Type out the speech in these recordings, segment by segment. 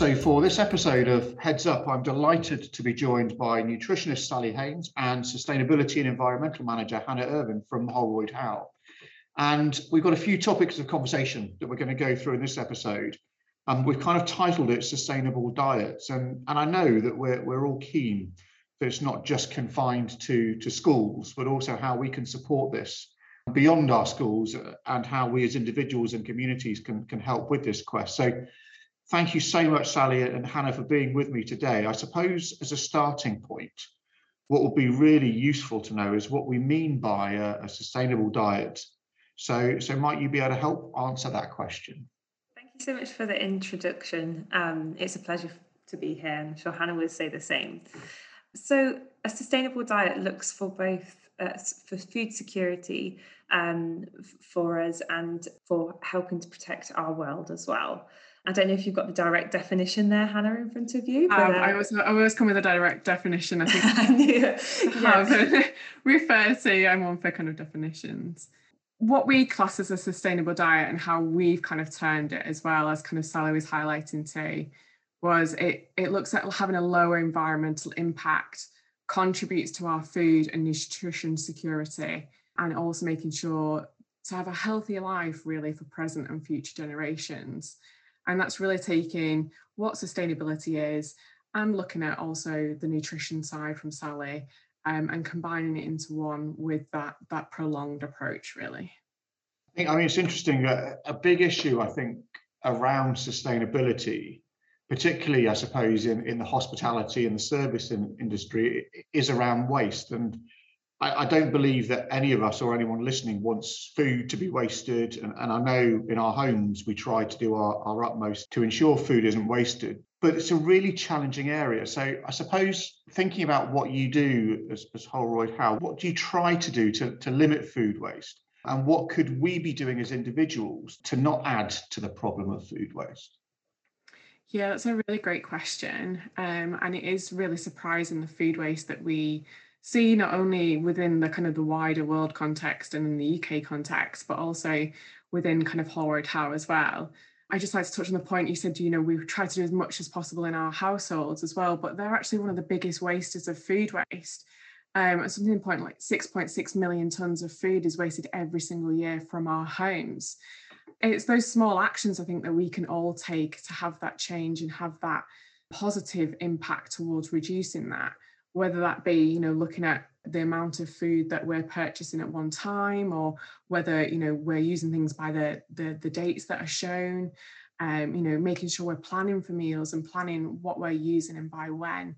So, for this episode of Heads Up, I'm delighted to be joined by nutritionist Sally Haines and sustainability and environmental manager Hannah Irvine from Holroyd Howe. And we've got a few topics of conversation that we're going to go through in this episode. Um, we've kind of titled it Sustainable Diets. And, and I know that we're, we're all keen that it's not just confined to, to schools, but also how we can support this beyond our schools and how we as individuals and communities can, can help with this quest. So thank you so much, Sally and Hannah, for being with me today. I suppose as a starting point, what would be really useful to know is what we mean by a, a sustainable diet. So, so might you be able to help answer that question? Thank you so much for the introduction. Um, it's a pleasure to be here. I'm sure Hannah would say the same. So, a sustainable diet looks for both uh, for food security um, for us and for helping to protect our world as well. I don't know if you've got the direct definition there, Hannah, in front of you. But, um, uh, I always I always come with a direct definition. I think I yeah. refer to. I'm one for kind of definitions. What we class as a sustainable diet and how we've kind of turned it as well as kind of Sally was highlighting too, was it it looks at having a lower environmental impact, contributes to our food and nutrition security, and also making sure to have a healthier life really for present and future generations. And that's really taking what sustainability is and looking at also the nutrition side from Sally um, and combining it into one with that, that prolonged approach, really. I mean, it's interesting. Uh, a big issue, I think, around sustainability, particularly, I suppose, in, in the hospitality and the service in, industry, is around waste. And I, I, don't believe that any of us or anyone listening wants food to be wasted. And, and I know in our homes, we try to do our, our utmost to ensure food isn't wasted. But it's a really challenging area. So I suppose thinking about what you do as, as Holroyd Howe, what do you try to do to, to limit food waste? And what could we be doing as individuals to not add to the problem of food waste? Yeah, that's a really great question. Um, and it is really surprising the food waste that we see not only within the kind of the wider world context and in the UK context, but also within kind of Holroyd Howe as well. I just like to touch on the point you said, you know, we try to do as much as possible in our households as well, but they're actually one of the biggest wasters of food waste. Um, something point like 6.6 million tons of food is wasted every single year from our homes. It's those small actions I think that we can all take to have that change and have that positive impact towards reducing that whether that be you know looking at the amount of food that we're purchasing at one time or whether you know we're using things by the the, the dates that are shown um, you know making sure we're planning for meals and planning what we're using and by when.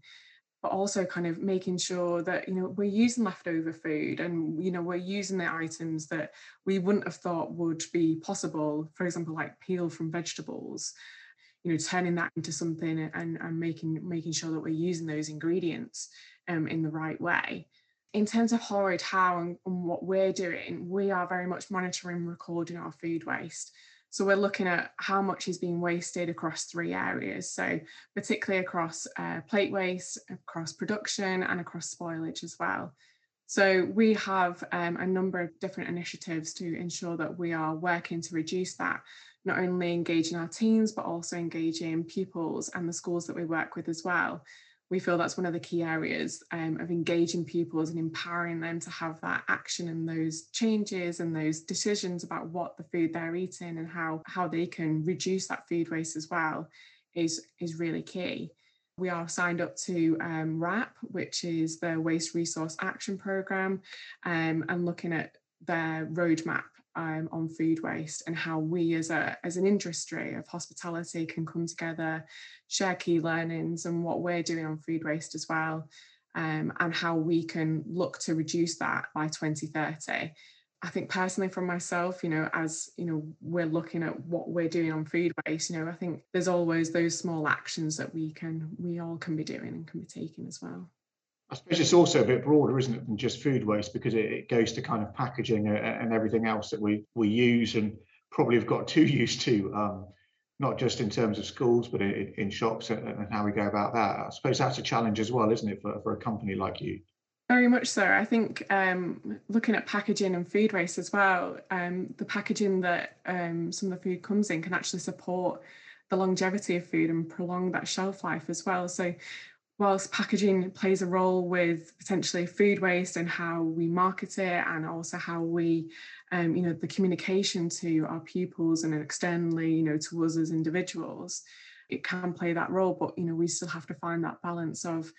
But also kind of making sure that you know we're using leftover food and you know we're using the items that we wouldn't have thought would be possible for example like peel from vegetables you know turning that into something and, and making making sure that we're using those ingredients um, in the right way. In terms of Holroyd Howe and, and what we're doing we are very much monitoring recording our food waste. So we're looking at how much is being wasted across three areas. So particularly across uh, plate waste across production and across spoilage as well. So we have um, a number of different initiatives to ensure that we are working to reduce that not only engaging our teams, but also engaging pupils and the schools that we work with as well. We feel that's one of the key areas um, of engaging pupils and empowering them to have that action and those changes and those decisions about what the food they're eating and how, how they can reduce that food waste as well is, is really key. We are signed up to um, WRAP, which is the Waste Resource Action Programme, um, and looking at their roadmap um, on food waste and how we as a as an industry of hospitality can come together, share key learnings and what we're doing on food waste as well, um, and how we can look to reduce that by 2030. I think personally from myself, you know, as you know, we're looking at what we're doing on food waste, you know, I think there's always those small actions that we can we all can be doing and can be taking as well. I suppose it's also a bit broader, isn't it, than just food waste because it, it goes to kind of packaging and everything else that we we use and probably have got too used to, um, not just in terms of schools, but in, in shops and, and, how we go about that. I suppose that's a challenge as well, isn't it, for, for a company like you? Very much so. I think um, looking at packaging and food waste as well, um, the packaging that um, some of the food comes in can actually support the longevity of food and prolong that shelf life as well. So whilst packaging plays a role with potentially food waste and how we market it and also how we um, you know the communication to our pupils and externally you know to us as individuals it can play that role. But you know we still have to find that balance of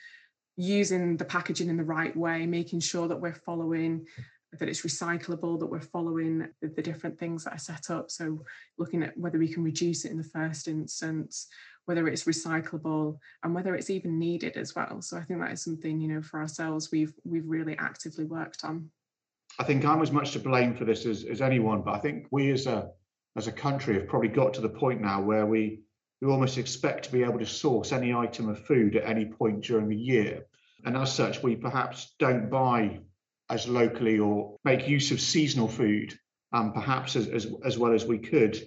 using the packaging in the right way making sure that we're following that it's recyclable that we're following the, the different things that are set up. So looking at whether we can reduce it in the first instance whether it's recyclable and whether it's even needed as well. So I think that is something, you know, for ourselves we've we've really actively worked on. I think I'm as much to blame for this as, as anyone, but I think we as a as a country have probably got to the point now where we we almost expect to be able to source any item of food at any point during the year. And as such, we perhaps don't buy as locally or make use of seasonal food um, perhaps as, as, as well as we could.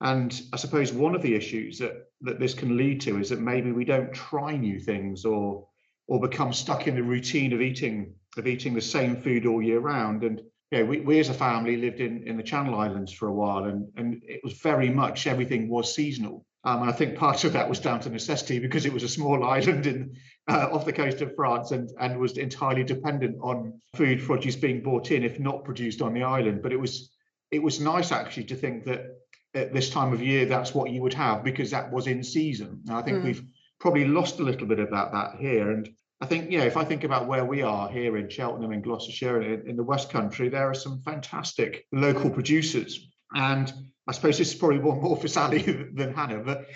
And I suppose one of the issues that, that this can lead to is that maybe we don't try new things or or become stuck in the routine of eating of eating the same food all year round. And yeah, we, we as a family lived in, in the Channel Islands for a while and, and it was very much everything was seasonal. Um, and I think part of that was down to necessity because it was a small island in uh, off the coast of France and, and was entirely dependent on food produce being brought in, if not produced on the island. But it was it was nice actually to think that at this time of year, that's what you would have because that was in season. And I think mm. we've probably lost a little bit about that here. And I think, know, if I think about where we are here in Cheltenham, in Gloucestershire, in, in the West Country, there are some fantastic local producers. And I suppose this is probably one more for Sally than Hannah, but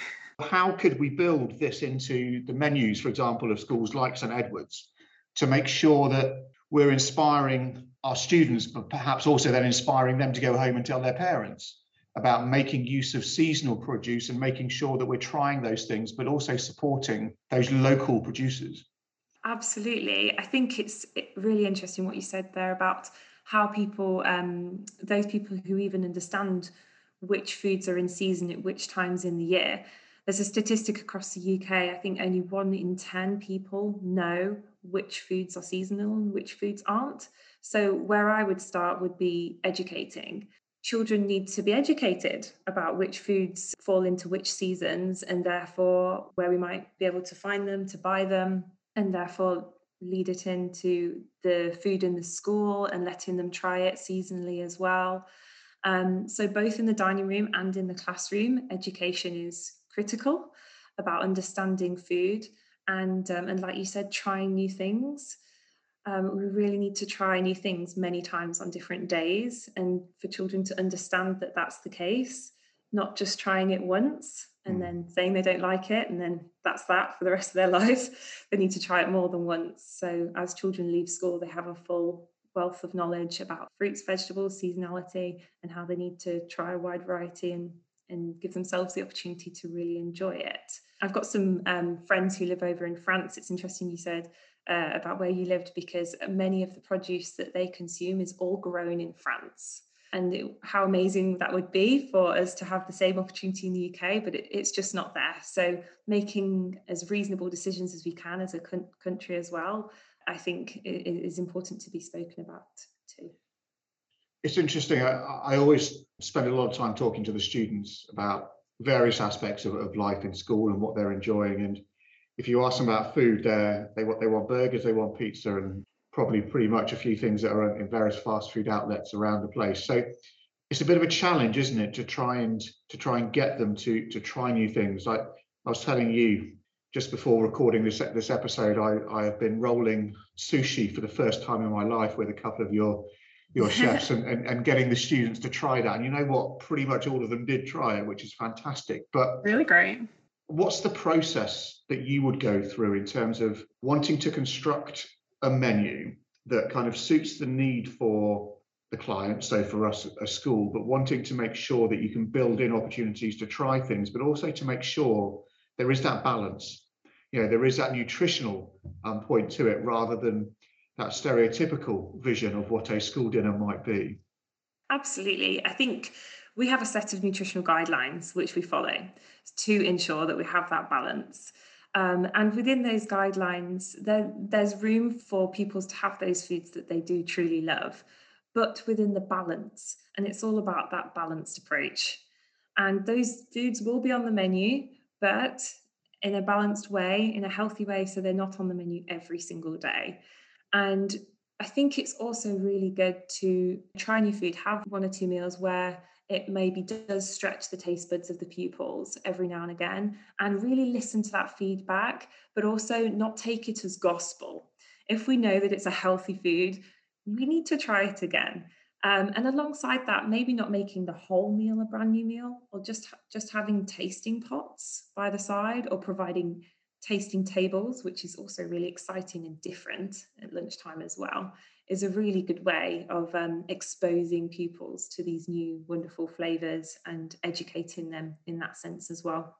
how could we build this into the menus, for example, of schools like St Edward's to make sure that we're inspiring our students, but perhaps also then inspiring them to go home and tell their parents about making use of seasonal produce and making sure that we're trying those things, but also supporting those local producers. Absolutely. I think it's really interesting what you said there about how people, um, those people who even understand which foods are in season at which times in the year. There's a statistic across the UK, I think only one in 10 people know which foods are seasonal and which foods aren't. So, where I would start would be educating children need to be educated about which foods fall into which seasons and therefore where we might be able to find them, to buy them, and therefore lead it into the food in the school and letting them try it seasonally as well. Um, so, both in the dining room and in the classroom, education is critical about understanding food and, um, and like you said, trying new things um, we really need to try new things many times on different days and for children to understand that that's the case not just trying it once and mm. then saying they don't like it and then that's that for the rest of their lives they need to try it more than once so as children leave school they have a full wealth of knowledge about fruits vegetables seasonality and how they need to try a wide variety and and give themselves the opportunity to really enjoy it. I've got some um, friends who live over in France. It's interesting you said uh, about where you lived because many of the produce that they consume is all grown in France. And it, how amazing that would be for us to have the same opportunity in the UK, but it, it's just not there. So, making as reasonable decisions as we can as a country as well, I think is important to be spoken about too. It's interesting. I, I always spend a lot of time talking to the students about various aspects of, of life in school and what they're enjoying. And if you ask them about food, they they want they want burgers, they want pizza, and probably pretty much a few things that are in various fast food outlets around the place. So it's a bit of a challenge, isn't it, to try and to try and get them to to try new things. Like I was telling you just before recording this this episode, I I have been rolling sushi for the first time in my life with a couple of your your chefs and, and, and getting the students to try that. And you know what? Pretty much all of them did try it, which is fantastic. But really great what's the process that you would go through in terms of wanting to construct a menu that kind of suits the need for the client, so for us a school, but wanting to make sure that you can build in opportunities to try things, but also to make sure there is that balance. You know, there is that nutritional um, point to it rather than that stereotypical vision of what a school dinner might be. Absolutely. I think we have a set of nutritional guidelines which we follow to ensure that we have that balance. Um, and within those guidelines, there, there's room for people to have those foods that they do truly love, but within the balance. And it's all about that balanced approach. And those foods will be on the menu, but in a balanced way, in a healthy way, so they're not on the menu every single day. And I think it's also really good to try new food, have one or two meals where it maybe does stretch the taste buds of the pupils every now and again and really listen to that feedback, but also not take it as gospel. If we know that it's a healthy food, we need to try it again. Um, and alongside that, maybe not making the whole meal a brand new meal, or just just having tasting pots by the side, or providing tasting tables, which is also really exciting and different at lunchtime as well, is a really good way of um, exposing pupils to these new wonderful flavours and educating them in that sense as well.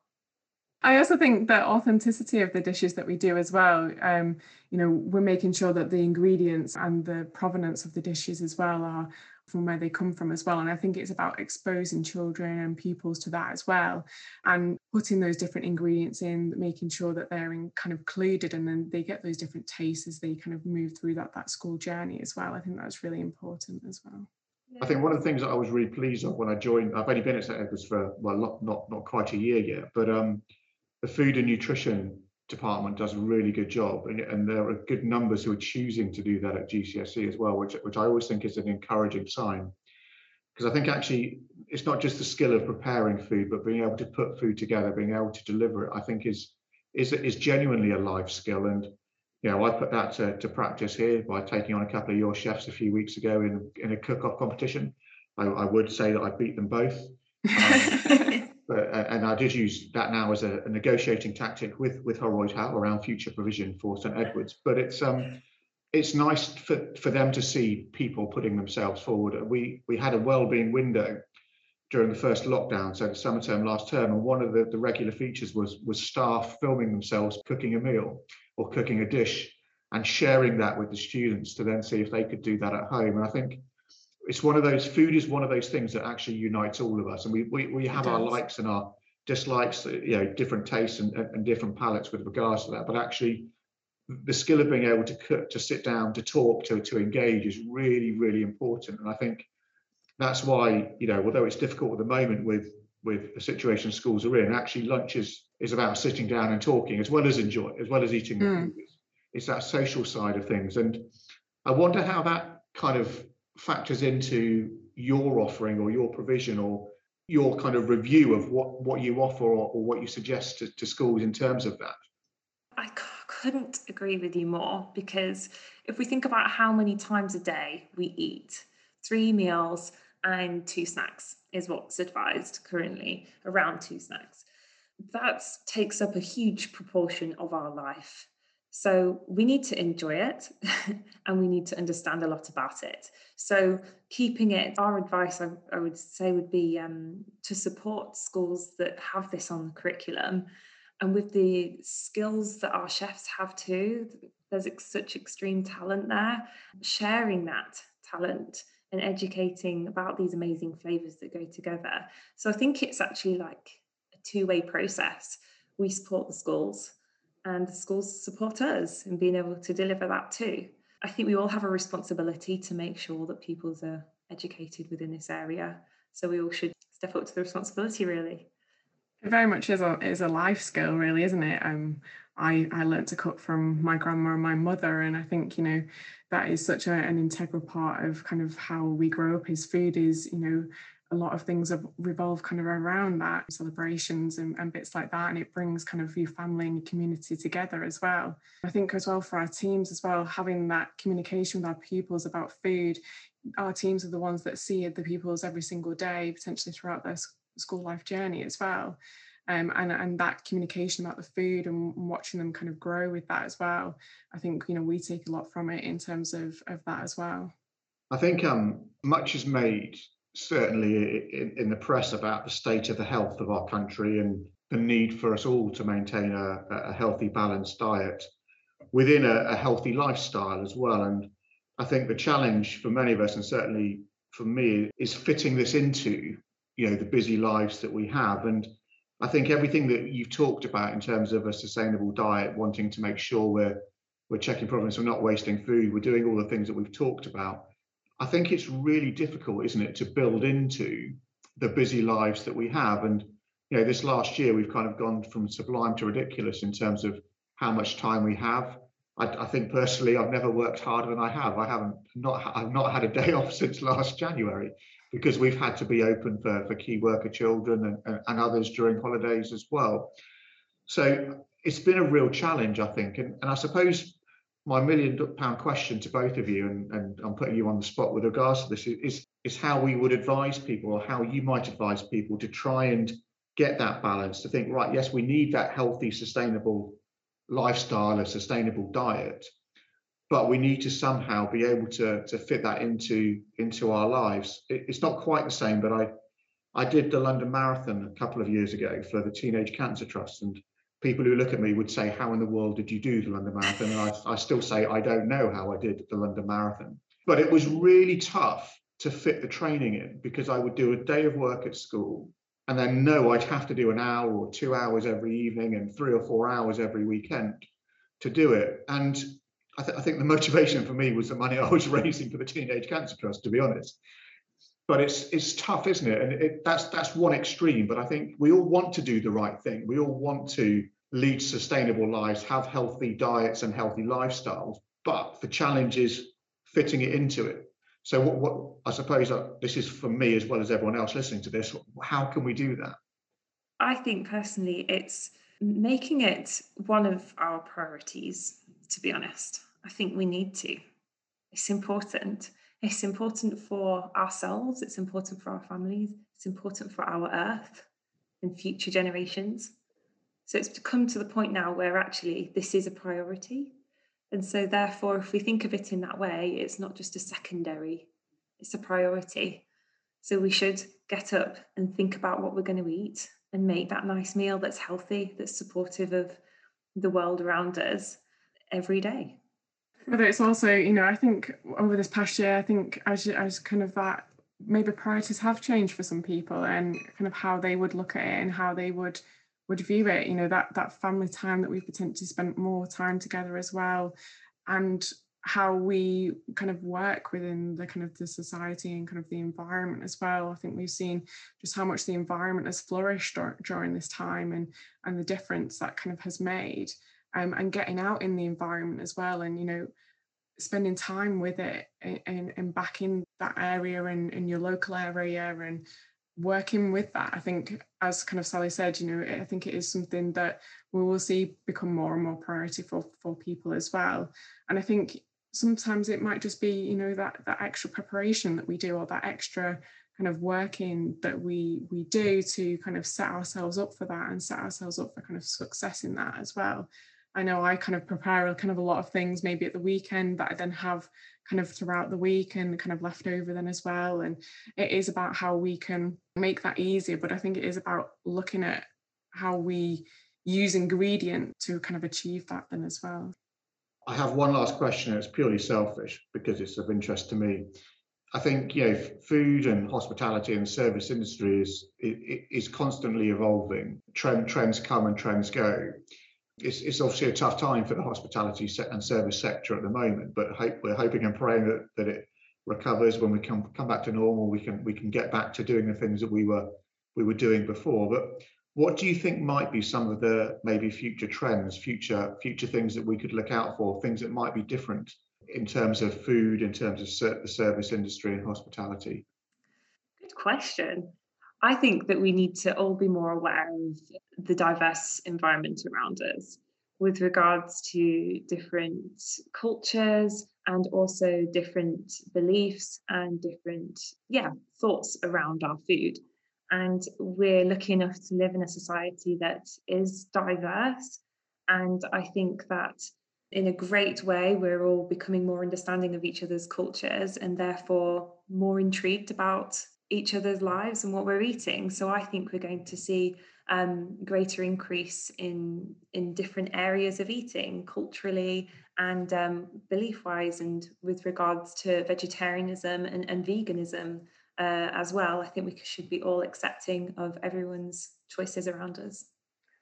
I also think the authenticity of the dishes that we do as well. Um, you know, we're making sure that the ingredients and the provenance of the dishes as well are from where they come from as well. And I think it's about exposing children and pupils to that as well, and putting those different ingredients in, making sure that they're in, kind of included, and then they get those different tastes as they kind of move through that that school journey as well. I think that's really important as well. I think one of the things that I was really pleased of when I joined, I've only been at St Edwards for well, not not not quite a year yet, but um, the food and nutrition department does a really good job and, and, there are good numbers who are choosing to do that at GCSE as well which, which I always think is an encouraging sign. Because I think actually it's not just the skill of preparing food but being able to put food together being able to deliver it I think is is is genuinely a life skill. And you know I put that to, to practice here by taking on a couple of your chefs a few weeks ago in in a cook-off competition. I, I would say that I beat them both. Um, uh, and I did use that now as a, a, negotiating tactic with with Holroyd Howe around future provision for St Edwards. But it's um it's nice for, for them to see people putting themselves forward. We we had a well-being window during the first lockdown, so the summer term last term, and one of the, the regular features was was staff filming themselves cooking a meal or cooking a dish and sharing that with the students to then see if they could do that at home. And I think it's one of those food is one of those things that actually unites all of us. And we we, we have our likes and our dislikes you know different tastes and, and different palates with regards to that. But actually the skill of being able to cook to sit down to talk to to engage is really really important. And i think that's why you know although it's difficult at the moment with with the situation schools are in actually lunch is is about sitting down and talking as well as enjoy as well as eating mm. it's that social side of things. And i wonder how that kind of factors into your offering or your provision or your kind of review of what, what you offer or, or what you suggest to, to schools in terms of that? I couldn't agree with you more because if we think about how many times a day we eat, three meals and two snacks is what's advised currently, around two snacks. That takes up a huge proportion of our life. So we need to enjoy it and we need to understand a lot about it. So keeping it, our advice I, I would say would be um, to support schools that have this on the curriculum. And with the skills that our chefs have too, there's such extreme talent there, sharing that talent and educating about these amazing flavors that go together. So I think it's actually like a two way process. We support the schools and the schools support us in being able to deliver that too. I think we all have a responsibility to make sure that pupils are educated within this area. So we all should step up to the responsibility really. It very much is a is a life skill, really, isn't it? Um, I I learned to cook from my grandma and my mother, and I think you know that is such a, an integral part of kind of how we grow up. Is food is you know a lot of things have revolve kind of around that celebrations and, and, bits like that and it brings kind of your family and your community together as well. I think as well for our teams as well having that communication with our pupils about food our teams are the ones that see the pupils every single day potentially throughout their school life journey as well. Um, and, and that communication about the food and watching them kind of grow with that as well i think you know we take a lot from it in terms of, of that as well. I think um, much is made certainly in, in, the press about the state of the health of our country and the need for us all to maintain a, a healthy, balanced diet within a, a, healthy lifestyle as well. And I think the challenge for many of us, and certainly for me, is fitting this into you know the busy lives that we have. And I think everything that you've talked about in terms of a sustainable diet, wanting to make sure we're we're checking provenance, we're not wasting food, we're doing all the things that we've talked about I think it's really difficult, isn't it, to build into the busy lives that we have. And you know, this last year we've kind of gone from sublime to ridiculous in terms of how much time we have. I, I, think personally, I've never worked harder than I have. I haven't not I've not had a day off since last January because we've had to be open for, for key worker children and, and others during holidays as well. So it's been a real challenge, I think. And, and I suppose my million pound question to both of you, and, and I'm putting you on the spot with regards to this, is, is how we would advise people or how you might advise people to try and get that balance to think, right, yes, we need that healthy, sustainable lifestyle, a sustainable diet, but we need to somehow be able to, to fit that into, into our lives. It, it's not quite the same, but I, I did the London Marathon a couple of years ago for the Teenage Cancer Trust. And people who look at me would say, How in the world did you do the London Marathon? And I, I still say, I don't know how I did the London Marathon. But it was really tough to fit the training in because I would do a day of work at school and then know I'd have to do an hour or two hours every evening and three or four hours every weekend to do it. And I, th- I, think the motivation for me was the money I was raising for the Teenage Cancer Trust, to be honest. But it's it's tough, isn't it? And it, that's that's one extreme. But I think we all want to do the right thing. We all want to lead sustainable lives, have healthy diets and healthy lifestyles. But the challenge is fitting it into it. So what, what I suppose uh, this is for me as well as everyone else listening to this. How can we do that? I think personally, it's making it one of our priorities. To be honest, I think we need to. It's important. It's important for ourselves. It's important for our families. It's important for our earth and future generations. So it's come to the point now where actually this is a priority and so, therefore, if we think of it in that way, it's not just a secondary, it's a priority. So, we should get up and think about what we're going to eat and make that nice meal that's healthy, that's supportive of the world around us every day. But it's also, you know, I think over this past year, I think as, as kind of that maybe priorities have changed for some people and kind of how they would look at it and how they would would view it you know that that family time that we've potentially spent more time together as well and how we kind of work within the kind of the society and kind of the environment as well. I think we've seen just how much the environment has flourished during this time and and the difference that kind of has made. Um, and getting out in the environment as well, and you know, spending time with it and, and back in that area and in your local area and working with that i think as kind of sally said you know i think it is something that we will see become more and more priority for for people as well. And i think sometimes it might just be you know that that extra preparation that we do or that extra kind of working that we we do to kind of set ourselves up for that and set ourselves up for kind of success in that as well I know I kind of prepare kind of a lot of things maybe at the weekend that I then have kind of throughout the week and kind of left over then as well. And it is about how we can make that easier. But I think it is about looking at how we use ingredient to kind of achieve that then as well. I have one last question. It's purely selfish because it's of interest to me. I think you know food and hospitality and service industry is is constantly evolving. Trend trends come and trends go it's, it's obviously a tough time for the hospitality and service sector at the moment, but hope, we're hoping and praying that, that it recovers when we come come back to normal. We can we can get back to doing the things that we were we were doing before. But what do you think might be some of the maybe future trends, future future things that we could look out for, things that might be different in terms of food, in terms of the service industry and hospitality? Good question. I think that we need to all be more aware of the diverse environment around us with regards to different cultures and also different beliefs and different yeah thoughts around our food. And we're lucky enough to live in a society that is diverse. And i think that in a great way we're all becoming more understanding of each other's cultures and therefore more intrigued about each other's lives and what we're eating. So I think we're going to see um, greater increase in in different areas of eating, culturally and um, belief wise, and with regards to vegetarianism and, and veganism uh, as well. I think we should be all accepting of everyone's choices around us.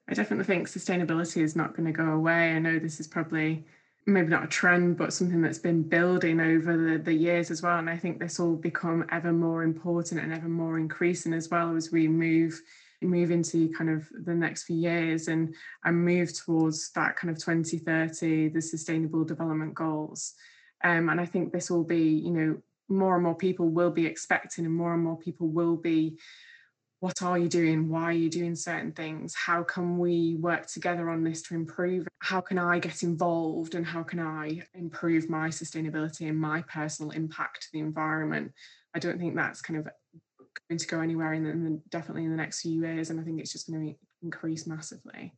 I definitely think sustainability is not going to go away. I know this is probably maybe not a trend, but something that's been building over the, the years as well. And I think this will become ever more important and ever more increasing as well as we move move into kind of the next few years and and move towards that kind of 2030 the sustainable development goals um, and i think this will be you know more and more people will be expecting and more and more people will be what are you doing? Why are you doing certain things? How can we work together on this to improve? How can i get involved and how can i improve my sustainability and my personal impact to the environment? I don't think that's kind of going to go anywhere in, the, in the, definitely in the next few years and i think it's just going to increase massively.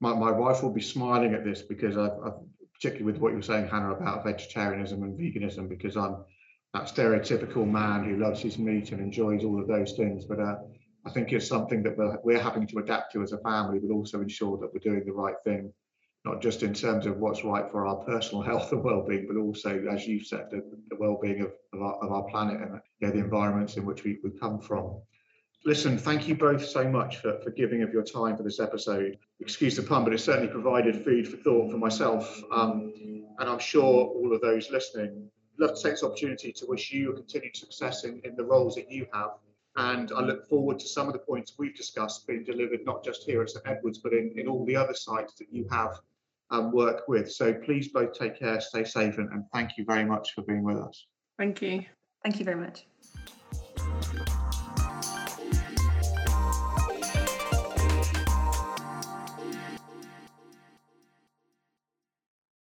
My, my wife will be smiling at this because I've, I've particularly with what you were saying hannah about vegetarianism and veganism because i'm that stereotypical man who loves his meat and enjoys all of those things. But uh, I think it's something that we're, we're having to adapt to as a family, but also ensure that we're doing the right thing, not just in terms of what's right for our personal health and well-being, but also, as you've said, the, the well-being of, of, our, of our planet and you know, the environments in which we, we come from. Listen, thank you both so much for, for giving of your time for this episode. Excuse the pun, but it certainly provided food for thought for myself. Um, and I'm sure all of those listening love to take this opportunity to wish you continued success in, in the roles that you have. And I look forward to some of the points we've discussed being delivered not just here at St Edwards, but in, in all the other sites that you have um, worked with. So please both take care, stay safe, and, and thank you very much for being with us. Thank you. Thank you very much.